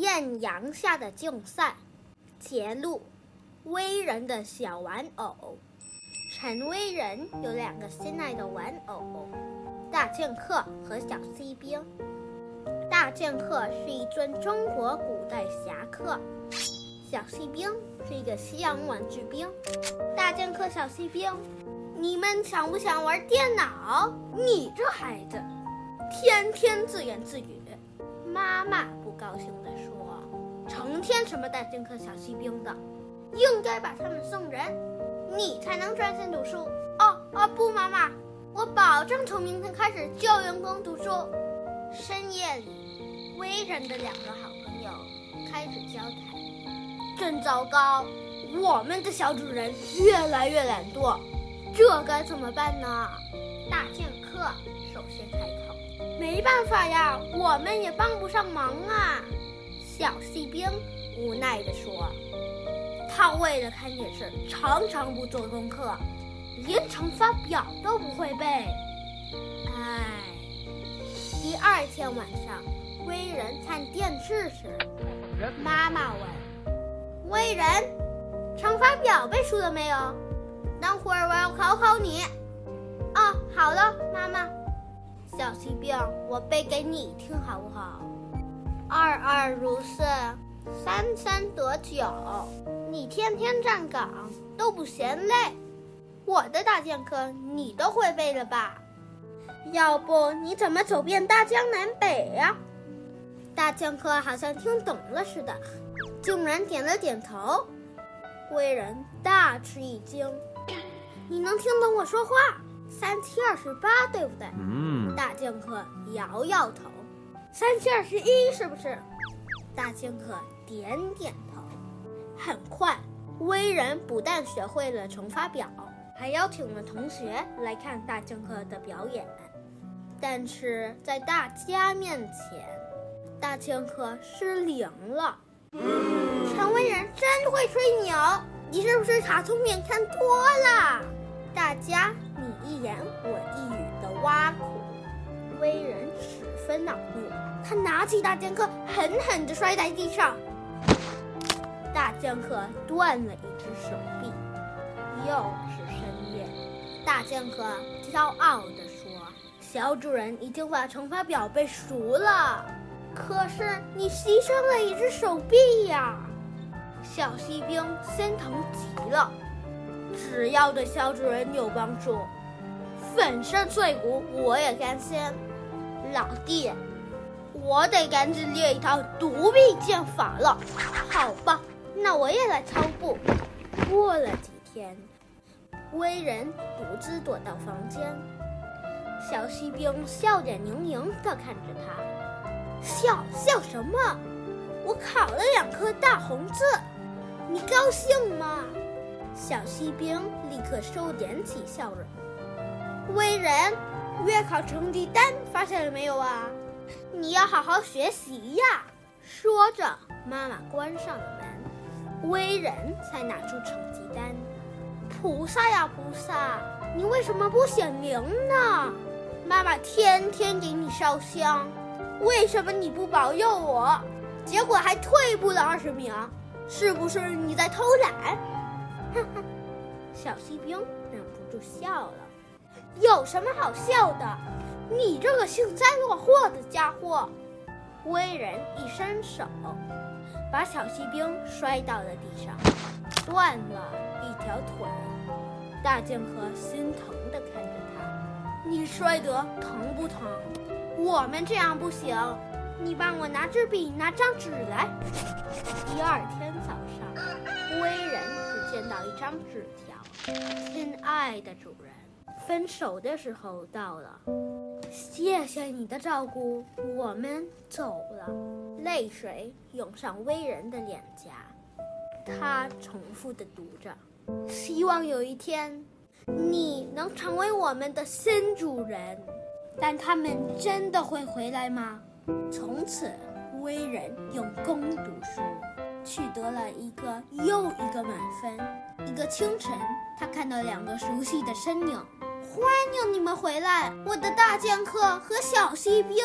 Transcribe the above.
艳阳下的竞赛，揭露威人的小玩偶。陈威人有两个心爱的玩偶，大剑客和小锡兵。大剑客是一尊中国古代侠客，小锡兵是一个西洋玩具兵。大剑客、小锡兵，你们想不想玩电脑？你这孩子，天天自言自语。妈妈高兴地说：“成天什么大剑客、小锡兵的，应该把他们送人，你才能专心读书。”哦哦不，妈妈，我保证从明天开始教员工读书。深夜里，威人的两个好朋友开始交谈。真糟糕，我们的小主人越来越懒惰，这该怎么办呢？大剑客首先开口：“办法呀，我们也帮不上忙啊。”小锡兵无奈地说：“他为了看电视，常常不做功课，连乘法表都不会背。”唉。第二天晚上，威人看电视时，妈妈问：“威人，乘法表背熟了没有？等会儿我要考考你。”“哦，好了，妈妈。”小锡兵，我背给你听好不好？二二如四，三三得九。你天天站岗都不嫌累，我的大剑客你都会背了吧？要不你怎么走遍大江南北呀？大剑客好像听懂了似的，竟然点了点头。贵人大吃一惊：“你能听懂我说话？三七二十八，对不对？”嗯。大剑客摇摇头：“三七二十一，是不是？”大剑客点点头。很快，威人不但学会了乘法表，还邀请了同学来看大剑客的表演。但是在大家面前，大剑客失灵了。嗯陈威人真会吹牛，你是不是卡通片看多了？大家你一言我一语的挖苦，威人十分恼怒，他拿起大剑客狠狠地摔在地上，大剑客断了一只手臂。又是深夜，大剑客骄傲地说。小主人已经把乘法表背熟了，可是你牺牲了一只手臂呀！小锡兵心疼极了。只要对小主人有帮助，粉身碎骨我也甘心。老弟，我得赶紧练一套独臂剑法了。好吧，那我也来操步。过了几天，威人独自躲到房间。小锡兵笑脸盈盈地看着他，笑笑什么？我考了两颗大红字，你高兴吗？小锡兵立刻收敛起笑容。威人，月考成绩单发现了没有啊？你要好好学习呀！说着，妈妈关上了门，威人才拿出成绩单。菩萨呀菩萨，你为什么不显灵呢？妈妈天天给你烧香，为什么你不保佑我？结果还退步了二十名，是不是你在偷懒？小锡兵忍不住笑了。有什么好笑的？你这个幸灾乐祸的家伙！威人一伸手，把小锡兵摔到了地上，断了一条腿。大剑客心疼地看着他。你摔得疼不疼？我们这样不行，你帮我拿支笔，拿张纸来。第二天早上，威人到一张纸条：“亲爱的主人，分手的时候到了，谢谢你的照顾，我们走了。”泪水涌上威人的脸颊，他重复的读着：“希望有一天。”你能成为我们的新主人，但他们真的会回来吗？从此，威人用功读书，取得了一个又一个满分。一个清晨，他看到两个熟悉的身影，欢迎你们回来，我的大剑客和小锡兵。